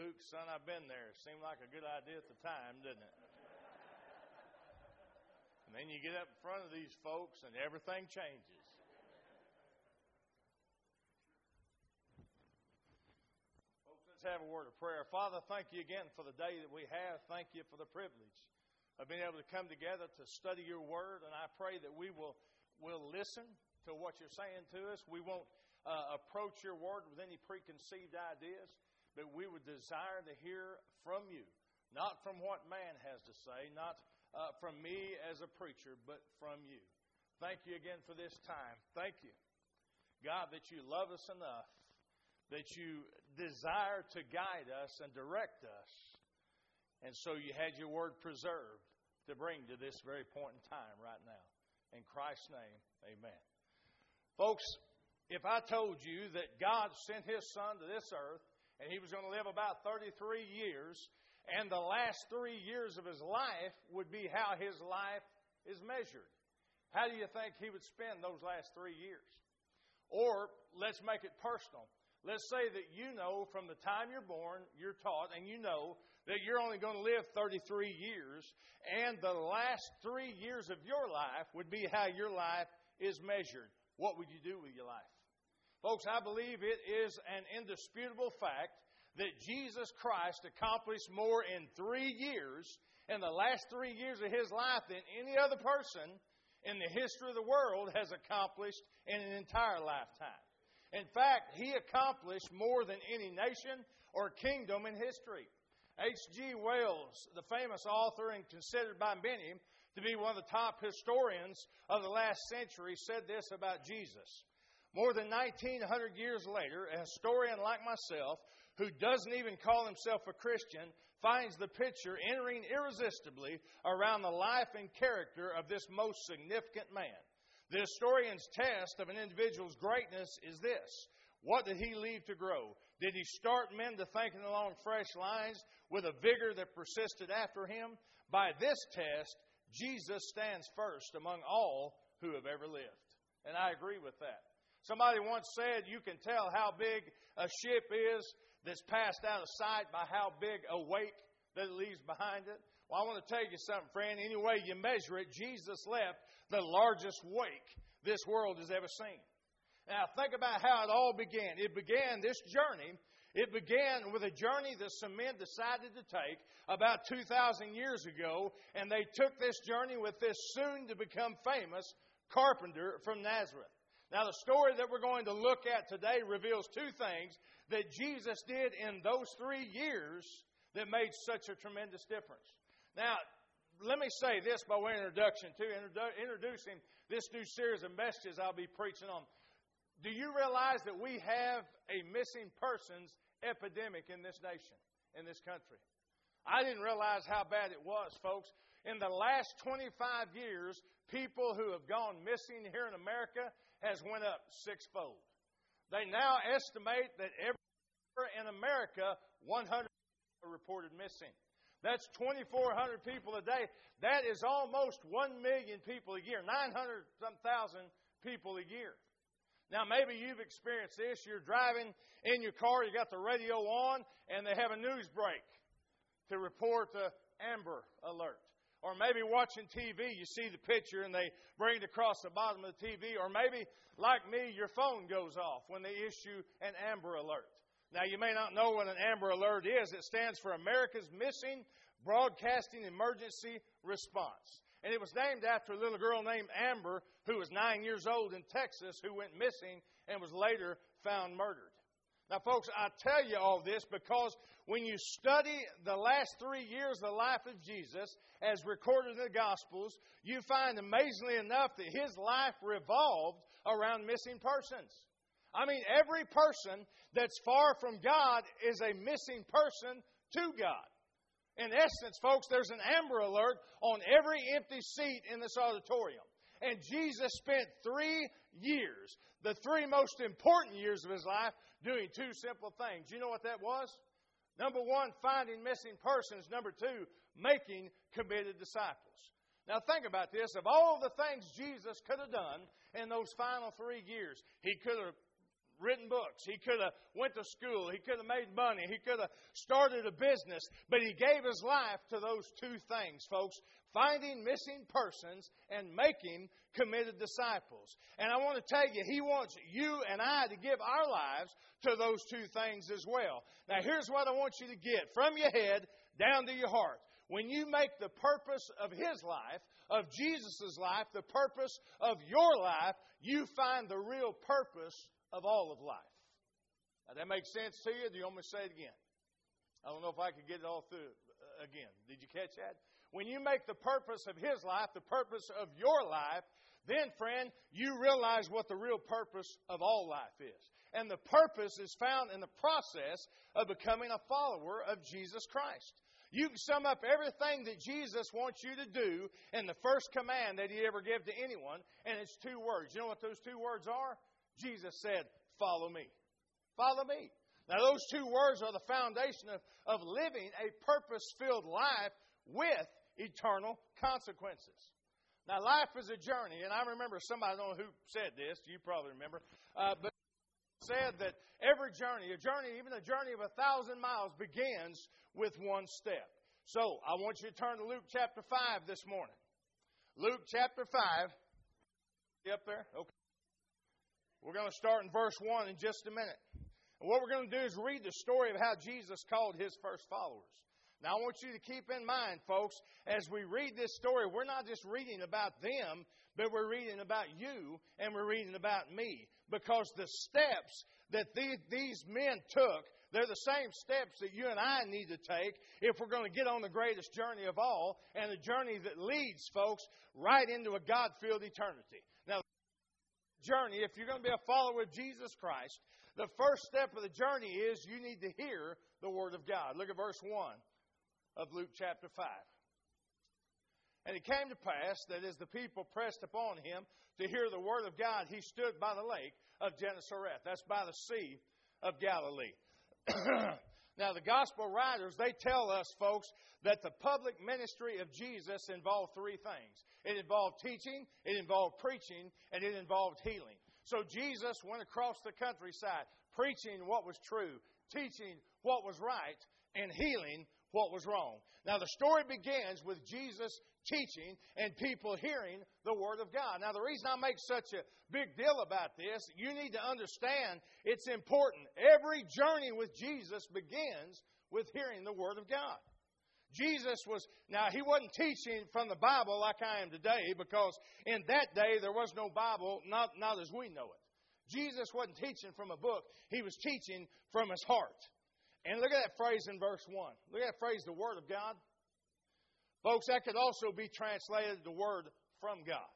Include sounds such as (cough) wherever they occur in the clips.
Luke, son, I've been there. Seemed like a good idea at the time, didn't it? and then you get up in front of these folks and everything changes. folks, let's have a word of prayer. Father, thank you again for the day that we have. Thank you for the privilege of being able to come together to study your word. And I pray that we will, will listen to what you're saying to us. We won't uh, approach your word with any preconceived ideas, but we would desire to hear from you, not from what man has to say, not uh, from me as a preacher, but from you. Thank you again for this time. Thank you, God, that you love us enough, that you desire to guide us and direct us. And so you had your word preserved to bring to this very point in time right now. In Christ's name, amen. Folks, if I told you that God sent His Son to this earth and He was going to live about 33 years, and the last three years of His life would be how His life is measured, how do you think He would spend those last three years? Or let's make it personal. Let's say that you know from the time you're born, you're taught, and you know that you're only going to live 33 years, and the last three years of your life would be how your life is measured. What would you do with your life? Folks, I believe it is an indisputable fact that Jesus Christ accomplished more in three years, in the last three years of his life, than any other person in the history of the world has accomplished in an entire lifetime. In fact, he accomplished more than any nation or kingdom in history. H.G. Wells, the famous author and considered by many to be one of the top historians of the last century, said this about Jesus. More than 1900 years later, a historian like myself, who doesn't even call himself a Christian, finds the picture entering irresistibly around the life and character of this most significant man. The historian's test of an individual's greatness is this What did he leave to grow? Did he start men to thinking along fresh lines with a vigor that persisted after him? By this test, Jesus stands first among all who have ever lived. And I agree with that. Somebody once said you can tell how big a ship is that's passed out of sight by how big a wake that it leaves behind it. Well, I want to tell you something, friend. Any way you measure it, Jesus left the largest wake this world has ever seen. Now, think about how it all began. It began this journey. It began with a journey that some men decided to take about 2,000 years ago, and they took this journey with this soon to become famous carpenter from Nazareth. Now, the story that we're going to look at today reveals two things that Jesus did in those three years that made such a tremendous difference. Now, let me say this by way of introduction, too, introducing this new series of messages I'll be preaching on. Do you realize that we have a missing persons epidemic in this nation, in this country? I didn't realize how bad it was, folks. In the last 25 years, people who have gone missing here in America has went up sixfold. They now estimate that every in America, 100 are reported missing. That's 2,400 people a day. That is almost 1 million people a year, 900 some thousand people a year. Now, maybe you've experienced this. You're driving in your car, you got the radio on, and they have a news break to report the Amber Alert. Or maybe watching TV, you see the picture and they bring it across the bottom of the TV. Or maybe, like me, your phone goes off when they issue an Amber Alert. Now, you may not know what an Amber Alert is. It stands for America's Missing Broadcasting Emergency Response. And it was named after a little girl named Amber who was nine years old in Texas who went missing and was later found murdered. Now, folks, I tell you all this because when you study the last three years of the life of Jesus, as recorded in the Gospels, you find amazingly enough that his life revolved around missing persons. I mean, every person that's far from God is a missing person to God. In essence, folks, there's an amber alert on every empty seat in this auditorium. And Jesus spent three years, the three most important years of his life, doing two simple things. You know what that was? Number one, finding missing persons. Number two, making committed disciples. Now, think about this. Of all the things Jesus could have done in those final three years, he could have written books. He could have went to school. He could have made money. He could have started a business. But he gave his life to those two things, folks. Finding missing persons and making committed disciples. And I want to tell you, he wants you and I to give our lives to those two things as well. Now here's what I want you to get from your head down to your heart. When you make the purpose of his life, of Jesus' life, the purpose of your life, you find the real purpose of all of life. Now, that makes sense to you? Do you want me to say it again? I don't know if I could get it all through uh, again. Did you catch that? When you make the purpose of His life the purpose of your life, then, friend, you realize what the real purpose of all life is. And the purpose is found in the process of becoming a follower of Jesus Christ. You can sum up everything that Jesus wants you to do in the first command that He ever gave to anyone, and it's two words. You know what those two words are? Jesus said, Follow me. Follow me. Now, those two words are the foundation of, of living a purpose filled life with eternal consequences. Now, life is a journey, and I remember somebody, I don't know who said this, you probably remember, uh, but said that every journey, a journey, even a journey of a thousand miles, begins with one step. So, I want you to turn to Luke chapter 5 this morning. Luke chapter 5. You up there? Okay. We're going to start in verse 1 in just a minute. And what we're going to do is read the story of how Jesus called his first followers. Now, I want you to keep in mind, folks, as we read this story, we're not just reading about them, but we're reading about you and we're reading about me. Because the steps that these men took, they're the same steps that you and I need to take if we're going to get on the greatest journey of all, and a journey that leads, folks, right into a God filled eternity. Journey, if you're going to be a follower of Jesus Christ, the first step of the journey is you need to hear the Word of God. Look at verse 1 of Luke chapter 5. And it came to pass that as the people pressed upon him to hear the Word of God, he stood by the lake of Gennesaret. That's by the Sea of Galilee. (clears throat) now, the gospel writers, they tell us, folks, that the public ministry of Jesus involved three things it involved teaching, it involved preaching, and it involved healing. So Jesus went across the countryside preaching what was true, teaching what was right, and healing what was wrong. Now, the story begins with Jesus teaching and people hearing the Word of God. Now, the reason I make such a big deal about this, you need to understand it's important. Every journey with Jesus begins with hearing the Word of God. Jesus was, now he wasn't teaching from the Bible like I am today because in that day there was no Bible, not, not as we know it. Jesus wasn't teaching from a book, he was teaching from his heart. And look at that phrase in verse 1. Look at that phrase, the Word of God. Folks, that could also be translated the Word from God.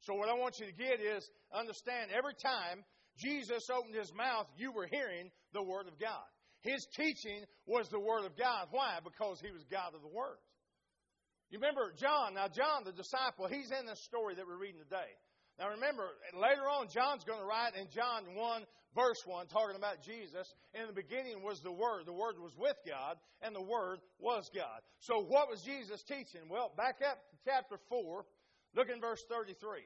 So, what I want you to get is understand every time Jesus opened his mouth, you were hearing the Word of God. His teaching was the Word of God. Why? Because he was God of the Word. You remember John. Now, John, the disciple, he's in this story that we're reading today. Now, remember, later on, John's going to write in John 1, verse 1, talking about Jesus. In the beginning was the Word. The Word was with God, and the Word was God. So, what was Jesus teaching? Well, back up to chapter 4, look in verse 33.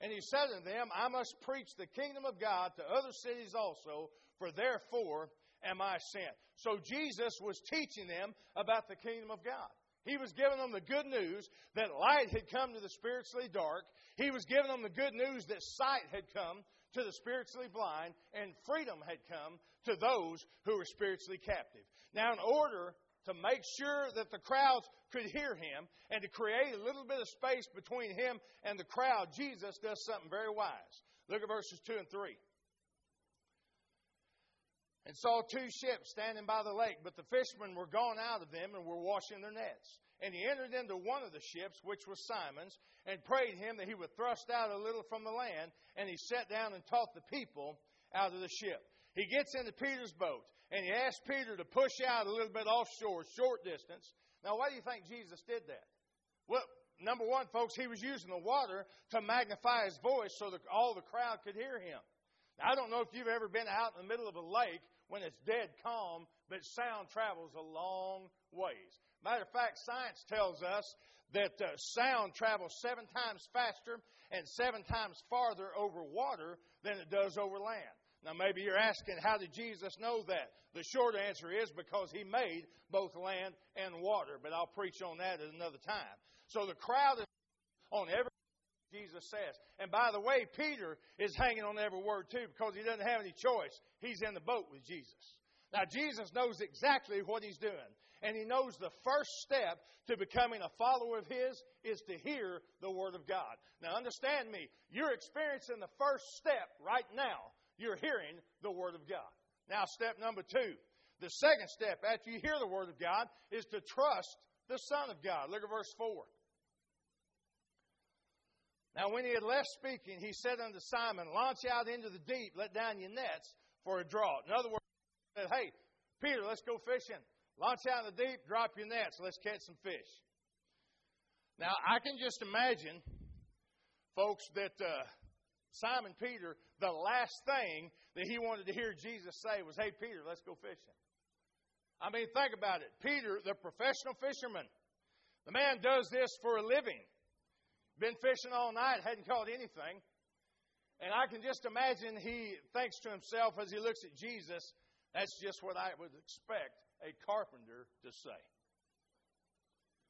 And he said to them, I must preach the kingdom of God to other cities also, for therefore am I sent. So Jesus was teaching them about the kingdom of God. He was giving them the good news that light had come to the spiritually dark. He was giving them the good news that sight had come to the spiritually blind and freedom had come to those who were spiritually captive. Now, in order to make sure that the crowds could hear him and to create a little bit of space between him and the crowd, Jesus does something very wise. Look at verses 2 and 3 and saw two ships standing by the lake, but the fishermen were gone out of them and were washing their nets. And he entered into one of the ships, which was Simon's, and prayed him that he would thrust out a little from the land. And he sat down and taught the people out of the ship. He gets into Peter's boat, and he asks Peter to push out a little bit offshore, short distance. Now, why do you think Jesus did that? Well, number one, folks, he was using the water to magnify his voice so that all the crowd could hear him. Now, I don't know if you've ever been out in the middle of a lake when it's dead calm, but sound travels a long ways. Matter of fact, science tells us that uh, sound travels seven times faster and seven times farther over water than it does over land. Now, maybe you're asking, how did Jesus know that? The short answer is because he made both land and water, but I'll preach on that at another time. So the crowd is on every Jesus says. And by the way, Peter is hanging on every word too because he doesn't have any choice. He's in the boat with Jesus. Now, Jesus knows exactly what he's doing. And he knows the first step to becoming a follower of his is to hear the Word of God. Now, understand me. You're experiencing the first step right now. You're hearing the Word of God. Now, step number two. The second step after you hear the Word of God is to trust the Son of God. Look at verse 4. Now, when he had left speaking, he said unto Simon, Launch out into the deep, let down your nets for a draught. In other words, he said, Hey, Peter, let's go fishing. Launch out in the deep, drop your nets, let's catch some fish. Now, I can just imagine, folks, that uh, Simon Peter, the last thing that he wanted to hear Jesus say was, Hey, Peter, let's go fishing. I mean, think about it. Peter, the professional fisherman, the man does this for a living. Been fishing all night, hadn't caught anything. And I can just imagine he thinks to himself as he looks at Jesus, that's just what I would expect a carpenter to say.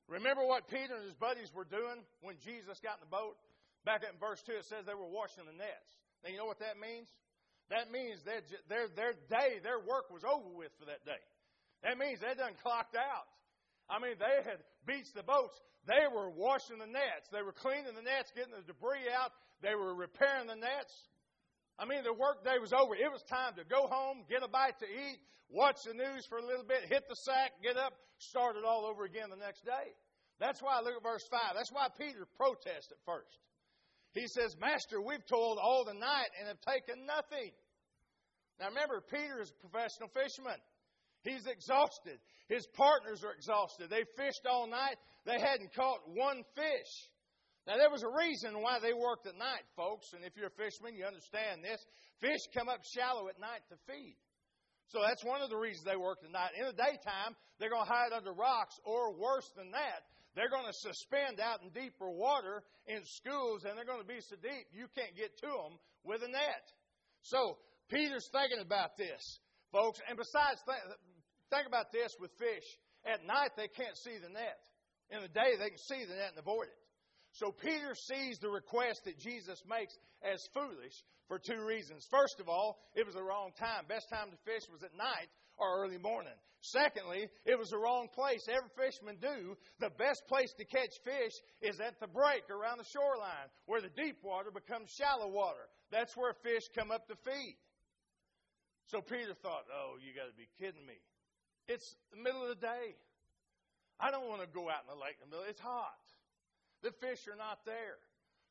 Remember what Peter and his buddies were doing when Jesus got in the boat? Back in verse 2, it says they were washing the nets. Now, you know what that means? That means that their, their day, their work was over with for that day. That means they done clocked out. I mean, they had beached the boats. They were washing the nets. They were cleaning the nets, getting the debris out. They were repairing the nets. I mean, the workday was over. It was time to go home, get a bite to eat, watch the news for a little bit, hit the sack, get up, start it all over again the next day. That's why look at verse 5. That's why Peter protests at first. He says, Master, we've toiled all the night and have taken nothing. Now remember, Peter is a professional fisherman. He's exhausted. His partners are exhausted. They fished all night. They hadn't caught one fish. Now, there was a reason why they worked at night, folks, and if you're a fisherman, you understand this. Fish come up shallow at night to feed. So that's one of the reasons they worked at night. In the daytime, they're going to hide under rocks, or worse than that, they're going to suspend out in deeper water in schools, and they're going to be so deep you can't get to them with a net. So Peter's thinking about this, folks. And besides, Think about this with fish. At night, they can't see the net. In the day, they can see the net and avoid it. So Peter sees the request that Jesus makes as foolish for two reasons. First of all, it was the wrong time. Best time to fish was at night or early morning. Secondly, it was the wrong place. Every fisherman do. The best place to catch fish is at the break around the shoreline where the deep water becomes shallow water. That's where fish come up to feed. So Peter thought, oh, you got to be kidding me. It's the middle of the day. I don't want to go out in the lake in the middle. It's hot. The fish are not there.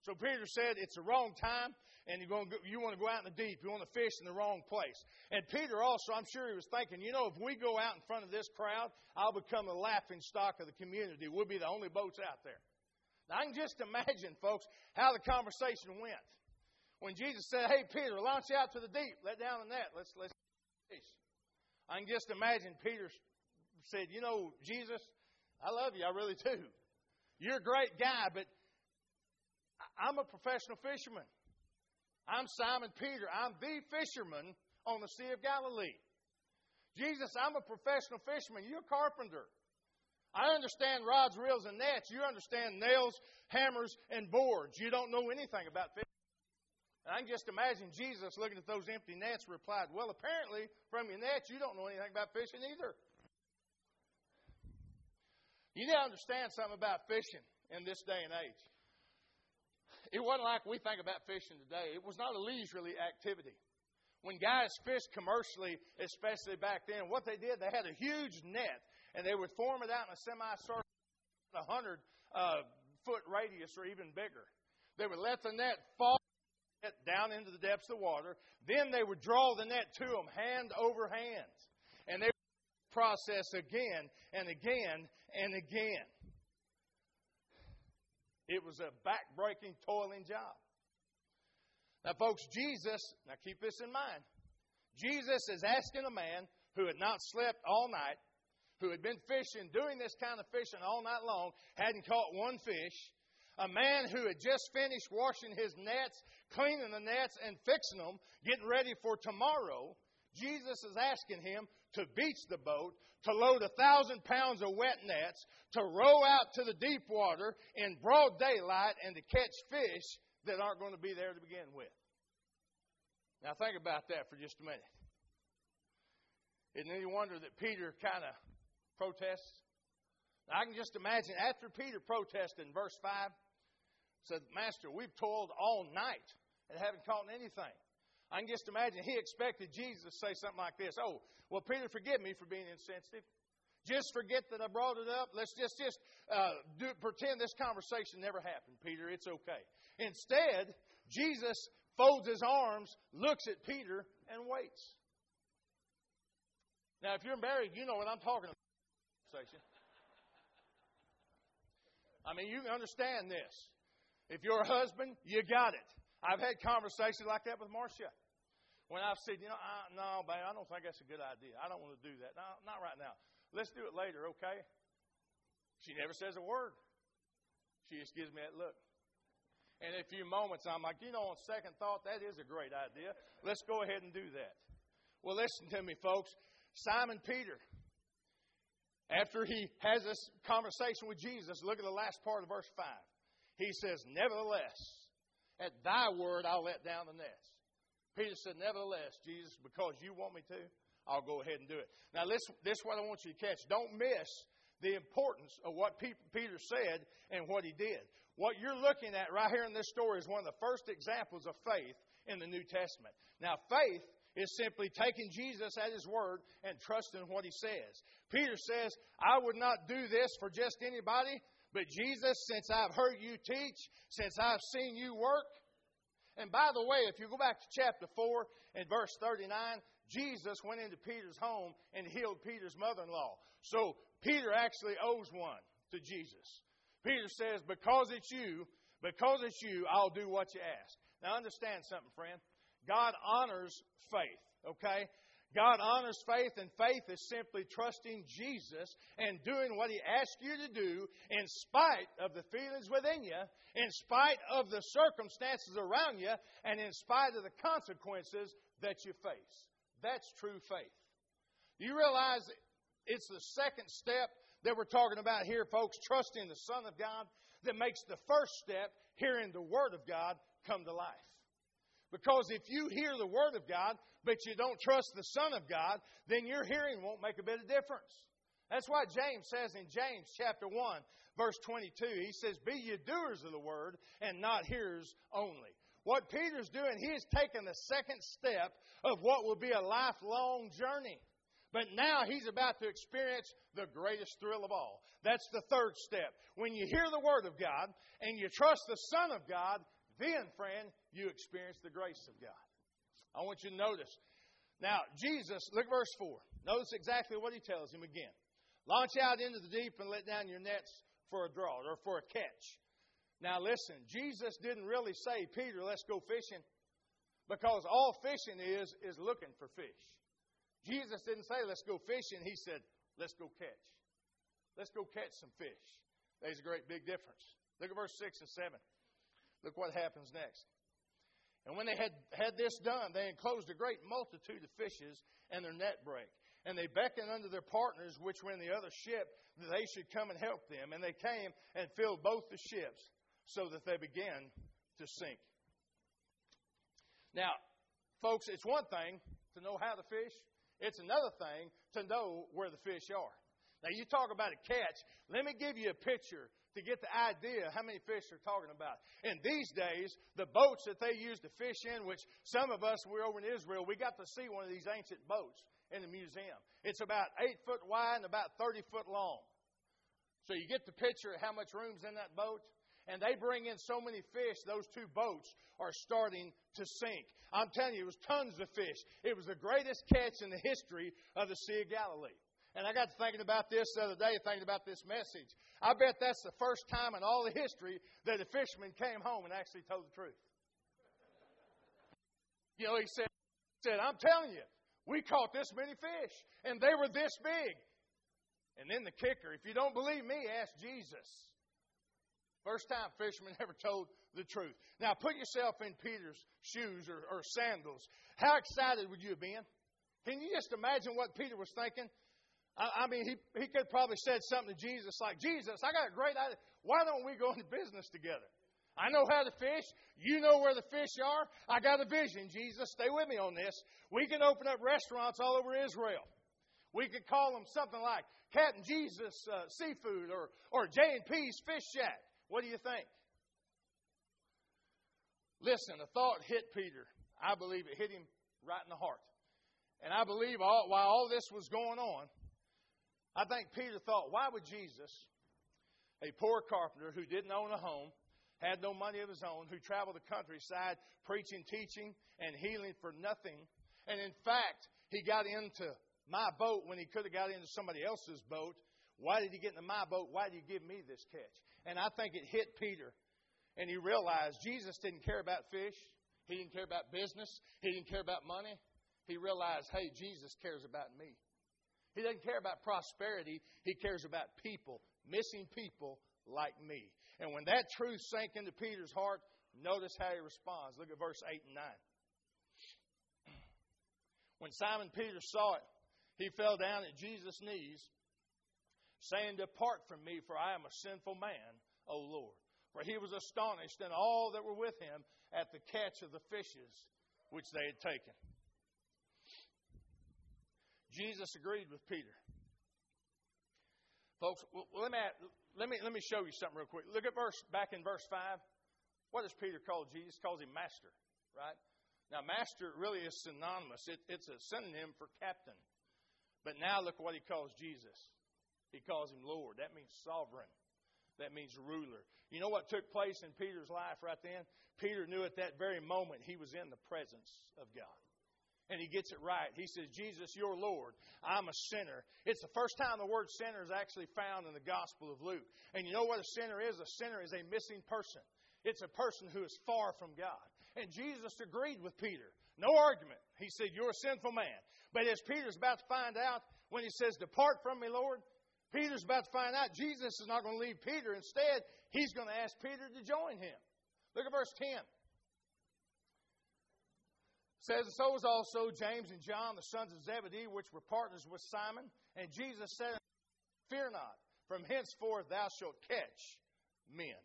So Peter said it's the wrong time, and you're going to go, you want to go out in the deep. You want to fish in the wrong place. And Peter also, I'm sure he was thinking, you know, if we go out in front of this crowd, I'll become the laughing stock of the community. We'll be the only boats out there. Now I can just imagine, folks, how the conversation went when Jesus said, "Hey Peter, launch out to the deep, let down the net. Let's let's fish." I can just imagine Peter said, You know, Jesus, I love you. I really do. You're a great guy, but I'm a professional fisherman. I'm Simon Peter. I'm the fisherman on the Sea of Galilee. Jesus, I'm a professional fisherman. You're a carpenter. I understand rods, reels, and nets. You understand nails, hammers, and boards. You don't know anything about fishing. And I can just imagine Jesus looking at those empty nets replied, Well, apparently, from your nets, you don't know anything about fishing either. You need to understand something about fishing in this day and age. It wasn't like we think about fishing today, it was not a leisurely activity. When guys fished commercially, especially back then, what they did, they had a huge net and they would form it out in a semicircle, a 100 uh, foot radius or even bigger. They would let the net fall down into the depths of water. Then they would draw the net to them, hand over hand. And they would process again and again and again. It was a back-breaking, toiling job. Now, folks, Jesus, now keep this in mind. Jesus is asking a man who had not slept all night, who had been fishing, doing this kind of fishing all night long, hadn't caught one fish, A man who had just finished washing his nets, cleaning the nets, and fixing them, getting ready for tomorrow. Jesus is asking him to beach the boat, to load a thousand pounds of wet nets, to row out to the deep water in broad daylight, and to catch fish that aren't going to be there to begin with. Now, think about that for just a minute. Isn't any wonder that Peter kind of protests? I can just imagine after Peter protested in verse 5, said, Master, we've toiled all night and haven't caught anything. I can just imagine he expected Jesus to say something like this Oh, well, Peter, forgive me for being insensitive. Just forget that I brought it up. Let's just just uh, do, pretend this conversation never happened, Peter. It's okay. Instead, Jesus folds his arms, looks at Peter, and waits. Now, if you're married, you know what I'm talking about. (laughs) I mean, you understand this. If you're a husband, you got it. I've had conversations like that with Marcia. When I've said, you know, I, no, babe, I don't think that's a good idea. I don't want to do that. No, not right now. Let's do it later, okay? She never says a word. She just gives me that look. And in a few moments, I'm like, you know, on second thought, that is a great idea. Let's go ahead and do that. Well, listen to me, folks. Simon Peter, after he has this conversation with Jesus, look at the last part of verse 5. He says, Nevertheless, at thy word I'll let down the nets. Peter said, Nevertheless, Jesus, because you want me to, I'll go ahead and do it. Now, this, this is what I want you to catch. Don't miss the importance of what Peter said and what he did. What you're looking at right here in this story is one of the first examples of faith in the New Testament. Now, faith is simply taking Jesus at his word and trusting what he says. Peter says, I would not do this for just anybody, but Jesus, since I've heard you teach, since I've seen you work, and by the way, if you go back to chapter 4 and verse 39, Jesus went into Peter's home and healed Peter's mother in law. So Peter actually owes one to Jesus. Peter says, Because it's you, because it's you, I'll do what you ask. Now understand something, friend. God honors faith, okay? God honors faith, and faith is simply trusting Jesus and doing what He asks you to do in spite of the feelings within you, in spite of the circumstances around you, and in spite of the consequences that you face. That's true faith. You realize it's the second step that we're talking about here, folks, trusting the Son of God, that makes the first step, hearing the Word of God, come to life. Because if you hear the Word of God, but you don't trust the Son of God, then your hearing won't make a bit of difference. That's why James says in James chapter 1, verse 22, he says, Be ye doers of the Word and not hearers only. What Peter's doing, he is taking the second step of what will be a lifelong journey. But now he's about to experience the greatest thrill of all. That's the third step. When you hear the Word of God and you trust the Son of God, then, friend, you experience the grace of God. I want you to notice. Now, Jesus, look at verse 4. Notice exactly what he tells him again. Launch out into the deep and let down your nets for a draw or for a catch. Now, listen, Jesus didn't really say, Peter, let's go fishing, because all fishing is, is looking for fish. Jesus didn't say, let's go fishing. He said, let's go catch. Let's go catch some fish. There's a great big difference. Look at verse 6 and 7. Look what happens next. And when they had had this done, they enclosed a great multitude of fishes, and their net brake. And they beckoned unto their partners, which were in the other ship, that they should come and help them. And they came and filled both the ships, so that they began to sink. Now, folks, it's one thing to know how to fish, it's another thing to know where the fish are. Now, you talk about a catch. Let me give you a picture to get the idea how many fish they're talking about. And these days, the boats that they use to fish in, which some of us, we're over in Israel, we got to see one of these ancient boats in the museum. It's about eight foot wide and about 30 foot long. So you get the picture of how much room's in that boat. And they bring in so many fish, those two boats are starting to sink. I'm telling you, it was tons of fish. It was the greatest catch in the history of the Sea of Galilee. And I got to thinking about this the other day, thinking about this message. I bet that's the first time in all the history that a fisherman came home and actually told the truth. You know, he said, said, I'm telling you, we caught this many fish, and they were this big. And then the kicker, if you don't believe me, ask Jesus. First time fisherman (laughs) ever told the truth. Now put yourself in Peter's shoes or, or sandals. How excited would you have been? Can you just imagine what Peter was thinking? I, I mean, he, he could probably said something to Jesus like, Jesus, I got a great idea. Why don't we go (laughs) into business together? I know how to fish. You know where the fish are. I got a vision, Jesus. Stay with me on this. We can open up restaurants all over Israel. We could call them something like Captain Jesus uh, Seafood or, or J&P's Fish Shack. What do you think? Listen, a thought hit Peter. I believe it hit him right in the heart. And I believe all, while all this was going on, I think Peter thought, why would Jesus, a poor carpenter who didn't own a home, had no money of his own, who traveled the countryside preaching, teaching, and healing for nothing, and in fact, he got into my boat when he could have got into somebody else's boat. Why did he get into my boat? Why did you give me this catch? And I think it hit Peter. And he realized Jesus didn't care about fish. He didn't care about business. He didn't care about money. He realized, hey, Jesus cares about me. He doesn't care about prosperity. He cares about people, missing people like me. And when that truth sank into Peter's heart, notice how he responds. Look at verse 8 and 9. (clears throat) When Simon Peter saw it, he fell down at Jesus' knees, saying, Depart from me, for I am a sinful man, O Lord. For he was astonished, and all that were with him, at the catch of the fishes which they had taken. Jesus agreed with Peter. Folks, let me, let me, let me show you something real quick. Look at verse back in verse 5. What does Peter call Jesus? He calls him master, right? Now, master really is synonymous. It, it's a synonym for captain. But now look what he calls Jesus. He calls him Lord. That means sovereign. That means ruler. You know what took place in Peter's life right then? Peter knew at that very moment he was in the presence of God. And he gets it right. He says, Jesus, you're Lord. I'm a sinner. It's the first time the word sinner is actually found in the Gospel of Luke. And you know what a sinner is? A sinner is a missing person. It's a person who is far from God. And Jesus agreed with Peter. No argument. He said, You're a sinful man. But as Peter's about to find out, when he says, Depart from me, Lord, Peter's about to find out Jesus is not going to leave Peter. Instead, he's going to ask Peter to join him. Look at verse 10. Says, So was also James and John, the sons of Zebedee, which were partners with Simon. And Jesus said, Fear not, from henceforth thou shalt catch men.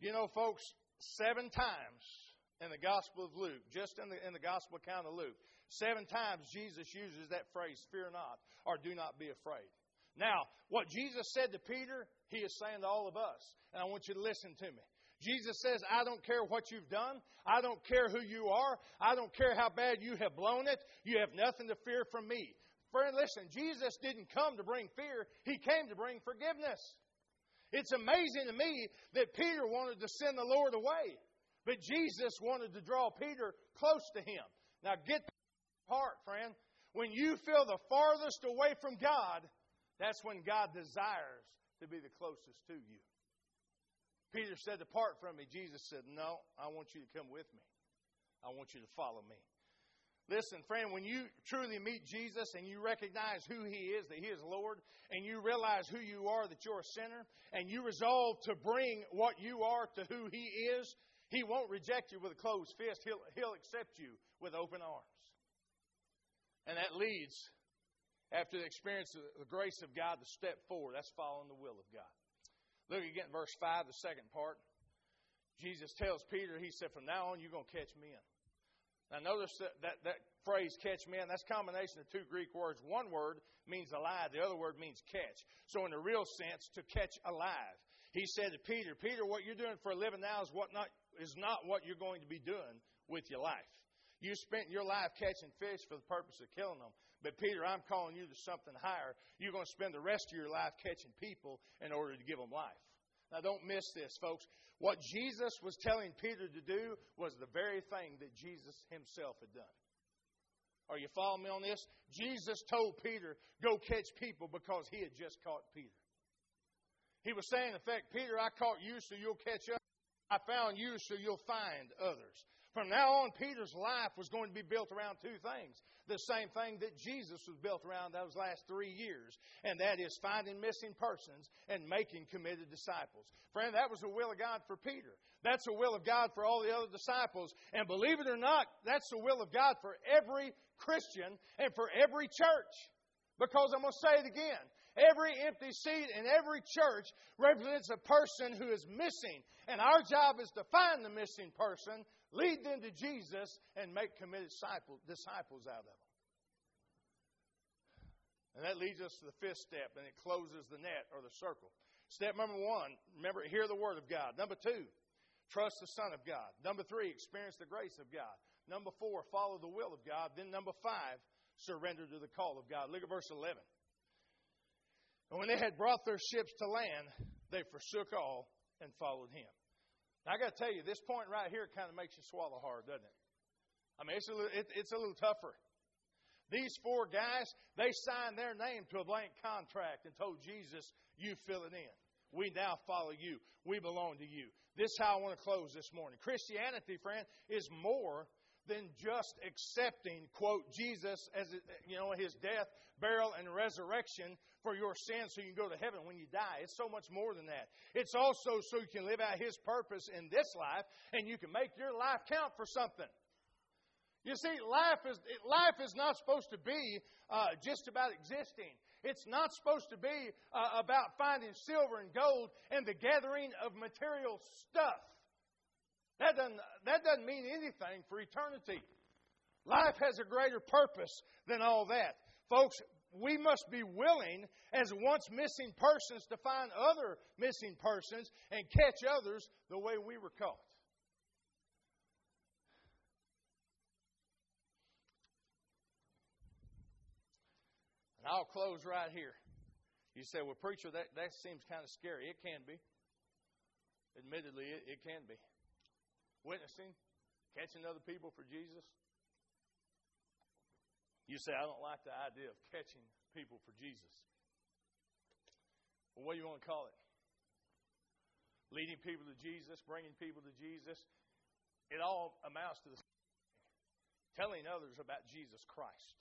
You know, folks, seven times in the Gospel of Luke, just in the, in the Gospel account of Luke, seven times Jesus uses that phrase, fear not, or do not be afraid. Now, what Jesus said to Peter, he is saying to all of us. And I want you to listen to me. Jesus says, I don't care what you've done. I don't care who you are. I don't care how bad you have blown it. You have nothing to fear from me. Friend, listen, Jesus didn't come to bring fear. He came to bring forgiveness. It's amazing to me that Peter wanted to send the Lord away. But Jesus wanted to draw Peter close to him. Now get the part, friend. When you feel the farthest away from God, that's when God desires to be the closest to you. Peter said, Depart from me. Jesus said, No, I want you to come with me. I want you to follow me. Listen, friend, when you truly meet Jesus and you recognize who He is, that He is Lord, and you realize who you are, that you're a sinner, and you resolve to bring what you are to who He is, he won't reject you with a closed fist. He'll, he'll accept you with open arms. And that leads, after the experience of the grace of God, to step forward. That's following the will of God. Look again verse 5, the second part. Jesus tells Peter, He said, From now on, you're going to catch men. Now, notice that, that, that phrase, catch men, that's combination of two Greek words. One word means alive, the other word means catch. So, in the real sense, to catch alive. He said to Peter, Peter, what you're doing for a living now is what not is not what you're going to be doing with your life. You spent your life catching fish for the purpose of killing them. But Peter, I'm calling you to something higher. You're going to spend the rest of your life catching people in order to give them life. Now, don't miss this, folks. What Jesus was telling Peter to do was the very thing that Jesus himself had done. Are you following me on this? Jesus told Peter, go catch people because he had just caught Peter. He was saying, in effect, Peter, I caught you so you'll catch up. I found you so you'll find others. From now on, Peter's life was going to be built around two things. The same thing that Jesus was built around those last three years, and that is finding missing persons and making committed disciples. Friend, that was the will of God for Peter. That's the will of God for all the other disciples. And believe it or not, that's the will of God for every Christian and for every church. Because I'm going to say it again. Every empty seat in every church represents a person who is missing. And our job is to find the missing person, lead them to Jesus, and make committed disciples out of them. And that leads us to the fifth step, and it closes the net or the circle. Step number one, remember, hear the word of God. Number two, trust the Son of God. Number three, experience the grace of God. Number four, follow the will of God. Then number five, surrender to the call of God. Look at verse 11. And when they had brought their ships to land, they forsook all and followed him. Now, I got to tell you, this point right here kind of makes you swallow hard, doesn't it? I mean, it's a little, it, it's a little tougher. These four guys, they signed their name to a blank contract and told Jesus, You fill it in. We now follow you. We belong to you. This is how I want to close this morning. Christianity, friend, is more than just accepting, quote, Jesus as, you know, his death, burial, and resurrection for your sins so you can go to heaven when you die. It's so much more than that. It's also so you can live out his purpose in this life and you can make your life count for something. You see, life is, life is not supposed to be uh, just about existing. It's not supposed to be uh, about finding silver and gold and the gathering of material stuff. That doesn't, that doesn't mean anything for eternity. Life has a greater purpose than all that. Folks, we must be willing, as once missing persons, to find other missing persons and catch others the way we were caught. And I'll close right here. You say, well, preacher, that, that seems kind of scary. It can be. Admittedly, it, it can be witnessing, catching other people for Jesus. You say, I don't like the idea of catching people for Jesus. Well, what do you want to call it? Leading people to Jesus, bringing people to Jesus. It all amounts to the telling others about Jesus Christ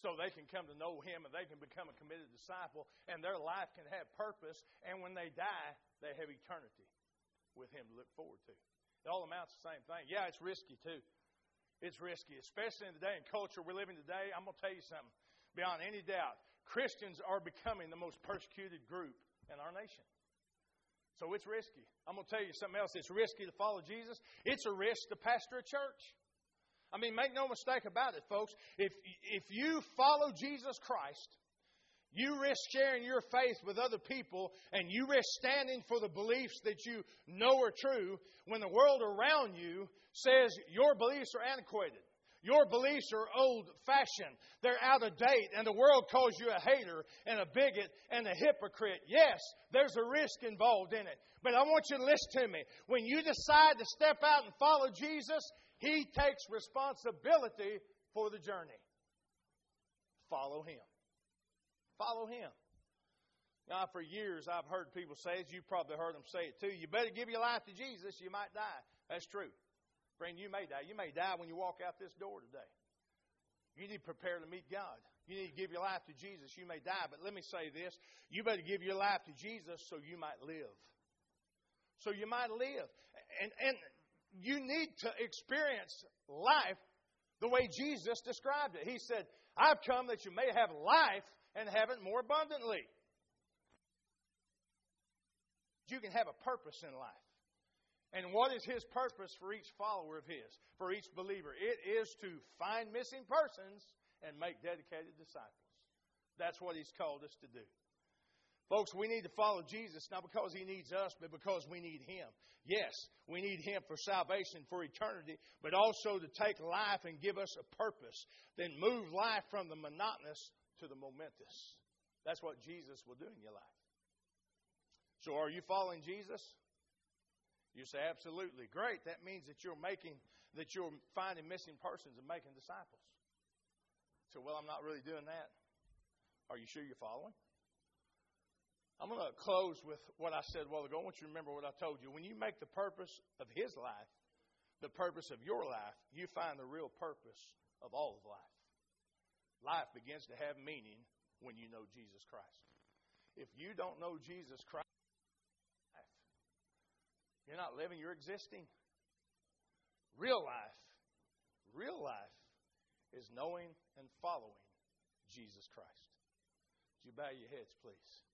so they can come to know Him and they can become a committed disciple and their life can have purpose. And when they die, they have eternity with Him to look forward to. It all amounts to the same thing. Yeah, it's risky too. It's risky, especially in the day and culture we're living today. I'm going to tell you something beyond any doubt. Christians are becoming the most persecuted group in our nation. So it's risky. I'm going to tell you something else. It's risky to follow Jesus. It's a risk to pastor a church. I mean, make no mistake about it, folks. If, if you follow Jesus Christ, you risk sharing your faith with other people and you risk standing for the beliefs that you know are true when the world around you says your beliefs are antiquated. Your beliefs are old fashioned. They're out of date, and the world calls you a hater and a bigot and a hypocrite. Yes, there's a risk involved in it. But I want you to listen to me. When you decide to step out and follow Jesus, He takes responsibility for the journey. Follow Him. Follow him. Now, for years, I've heard people say it. You've probably heard them say it too. You better give your life to Jesus. You might die. That's true. Friend, you may die. You may die when you walk out this door today. You need to prepare to meet God. You need to give your life to Jesus. You may die. But let me say this you better give your life to Jesus so you might live. So you might live. And, and you need to experience life the way Jesus described it. He said, I've come that you may have life and have it more abundantly. You can have a purpose in life. And what is His purpose for each follower of His, for each believer? It is to find missing persons and make dedicated disciples. That's what He's called us to do. Folks, we need to follow Jesus not because He needs us, but because we need Him. Yes, we need Him for salvation, for eternity, but also to take life and give us a purpose. Then move life from the monotonous to the momentous. That's what Jesus will do in your life. So, are you following Jesus? You say, absolutely. Great. That means that you're making, that you're finding missing persons and making disciples. So, well, I'm not really doing that. Are you sure you're following? I'm going to close with what I said a while ago. I want you to remember what I told you. When you make the purpose of His life the purpose of your life, you find the real purpose of all of life. Life begins to have meaning when you know Jesus Christ. If you don't know Jesus Christ, you're not living, you're existing. Real life, real life is knowing and following Jesus Christ. Would you bow your heads, please?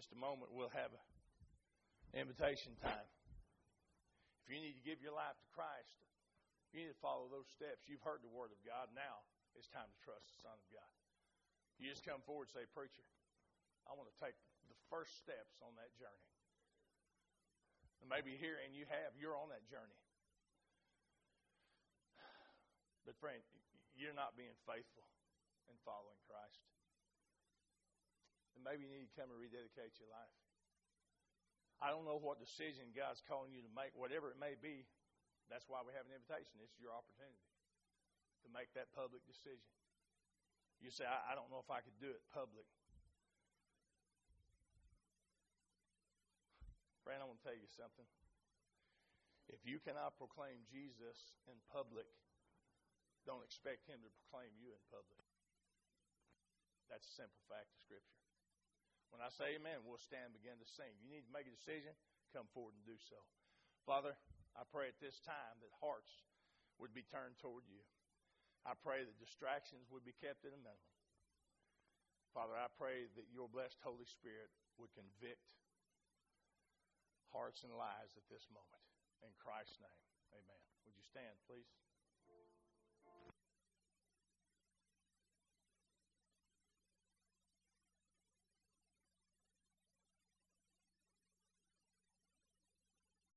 Just a moment, we'll have an invitation time. If you need to give your life to Christ, you need to follow those steps. You've heard the Word of God. Now it's time to trust the Son of God. You just come forward and say, Preacher, I want to take the first steps on that journey. And maybe here, and you have, you're on that journey. But, friend, you're not being faithful in following Christ maybe you need to come and rededicate your life. I don't know what decision God's calling you to make, whatever it may be. That's why we have an invitation. It's your opportunity to make that public decision. You say, I, I don't know if I could do it public. Friend, I want to tell you something. If you cannot proclaim Jesus in public, don't expect him to proclaim you in public. That's a simple fact of Scripture. When I say amen, we'll stand and begin to sing. You need to make a decision, come forward and do so. Father, I pray at this time that hearts would be turned toward you. I pray that distractions would be kept at a minimum. Father, I pray that your blessed Holy Spirit would convict hearts and lives at this moment. In Christ's name, amen. Would you stand, please?